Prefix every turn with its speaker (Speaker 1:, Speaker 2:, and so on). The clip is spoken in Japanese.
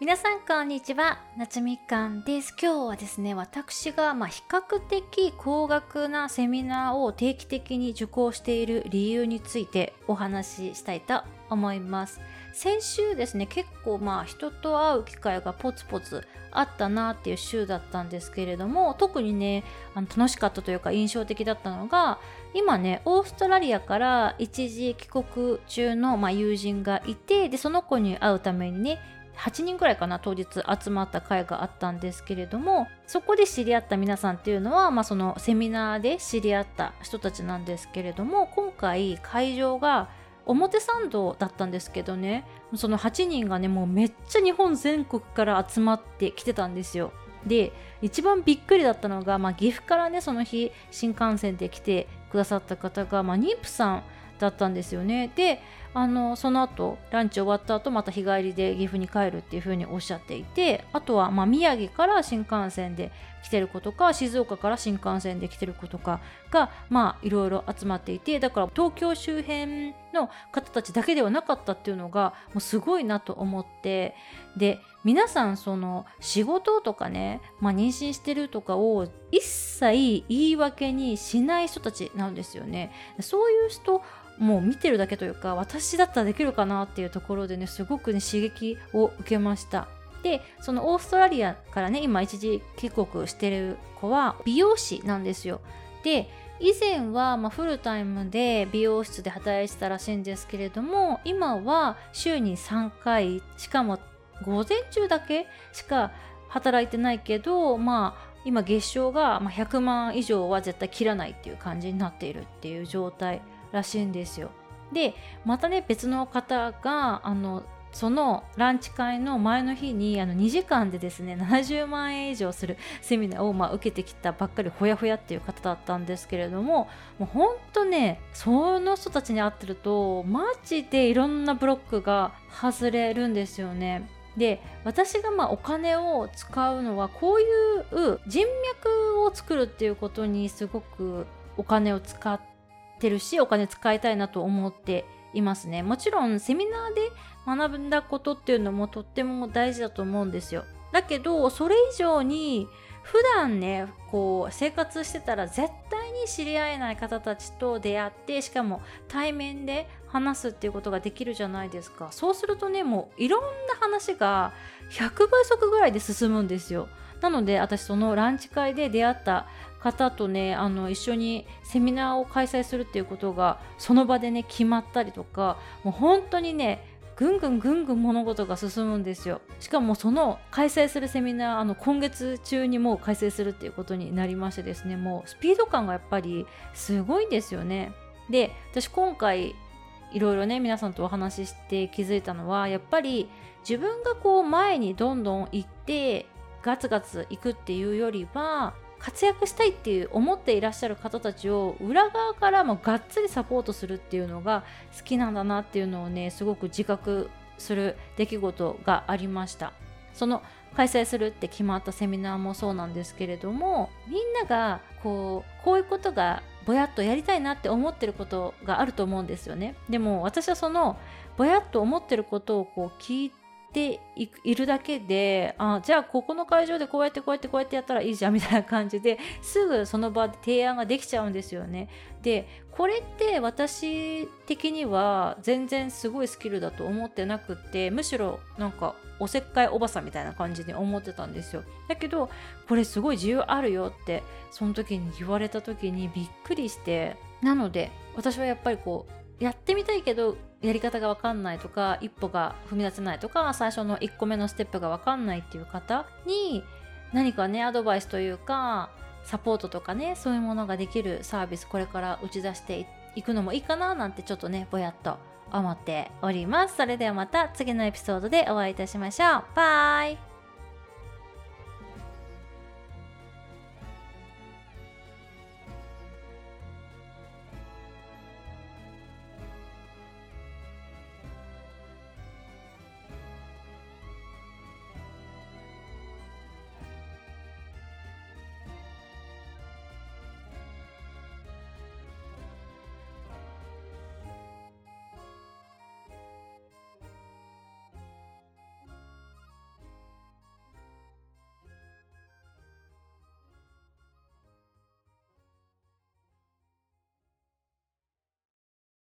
Speaker 1: 皆さんこんにちは。夏みかんです。今日はですね私がま比較的高額なセミナーを定期的に受講している理由についてお話ししたいと思います。先週ですね結構まあ人と会う機会がポツポツあったなっていう週だったんですけれども特にねあの楽しかったというか印象的だったのが今ねオーストラリアから一時帰国中の、ま、友人がいてでその子に会うためにね8人くらいかな当日集まった会があったんですけれどもそこで知り合った皆さんっていうのは、まあ、そのセミナーで知り合った人たちなんですけれども今回会場が表参道だったんですけどねその8人がねもうめっちゃ日本全国から集まってきてたんですよ。で一番びっくりだったのが、まあ、岐阜からねその日新幹線で来てくださった方が、まあ、妊婦さんだったんですよね。であのその後ランチ終わった後また日帰りで岐阜に帰るっていう風におっしゃっていてあとはま宮城から新幹線で来てる子とか静岡から新幹線で来てる子とかがまあいろいろ集まっていてだから東京周辺の方たちだけではなかったっていうのがもうすごいなと思ってで皆さんその仕事とかね、まあ、妊娠してるとかを一切言い訳にしない人たちなんですよね。そういう人もう見てるだけというか私だったらできるかなっていうところでねすごくね刺激を受けましたでそのオーストラリアからね今一時帰国してる子は美容師なんですよで以前はまフルタイムで美容室で働いてたらしいんですけれども今は週に3回しかも午前中だけしか働いてないけどまあ今月賞が100万以上は絶対切らないっていう感じになっているっていう状態らしいんですよ。でまたね別の方があのそのランチ会の前の日にあの2時間でですね70万円以上するセミナーをまあ受けてきたばっかりほやほやっていう方だったんですけれどももうほんとねその人たちに会ってるとマジでいろんなブロックが外れるんですよね。で私がまお金を使うのはこういう人脈を作るっていうことにすごくお金を使っってるしお金使いたいなと思っていますね。もちろんセミナーで学んだことっていうのもとっても大事だと思うんですよ。だけどそれ以上に普段ねこう生活してたら絶対に知り合えない方たちと出会ってしかも対面で話すっていうことができるじゃないですか。そうするとねもういろんな話が100倍速ぐらいで進むんですよ。なので私そのランチ会で出会った方とねあの一緒にセミナーを開催するっていうことがその場でね決まったりとかもう本当にねぐんぐんぐんぐん物事が進むんですよ。しかもその開催するセミナーあの今月中にもう開催するっていうことになりましてですねもうスピード感がやっぱりすごいんですよね。で私今回いろいろね皆さんとお話しして気づいたのはやっぱり自分がこう前にどんどん行ってガツガツ行くっていうよりは活躍したいっていう思っていらっしゃる方たちを裏側からもがっつりサポートするっていうのが好きなんだなっていうのをねすごく自覚する出来事がありました。その開催するって決まったセミナーもそうなんですけれどもみんながこうこういうことがぼやっとやりたいなって思ってることがあると思うんですよね。でも私はそのぼやっと思ってることをこう聞いているだけであじゃあここの会場でこうやってこうやってこうやってやったらいいじゃんみたいな感じで すぐその場で提案ができちゃうんですよね。でこれって私的には全然すごいスキルだと思ってなくってむしろなんかおせっかいおばさんみたいな感じに思ってたんですよ。だけどこれすごい自由あるよってその時に言われた時にびっくりしてなので私はやっぱりこうやってみたいけどやり方が分かんないとか一歩が踏み出せないとか最初の1個目のステップが分かんないっていう方に何かねアドバイスというかサポートとかねそういうものができるサービスこれから打ち出していくのもいいかななんてちょっとねぼやっと思っております。それではまた次のエピソードでお会いいたしましょう。バイ。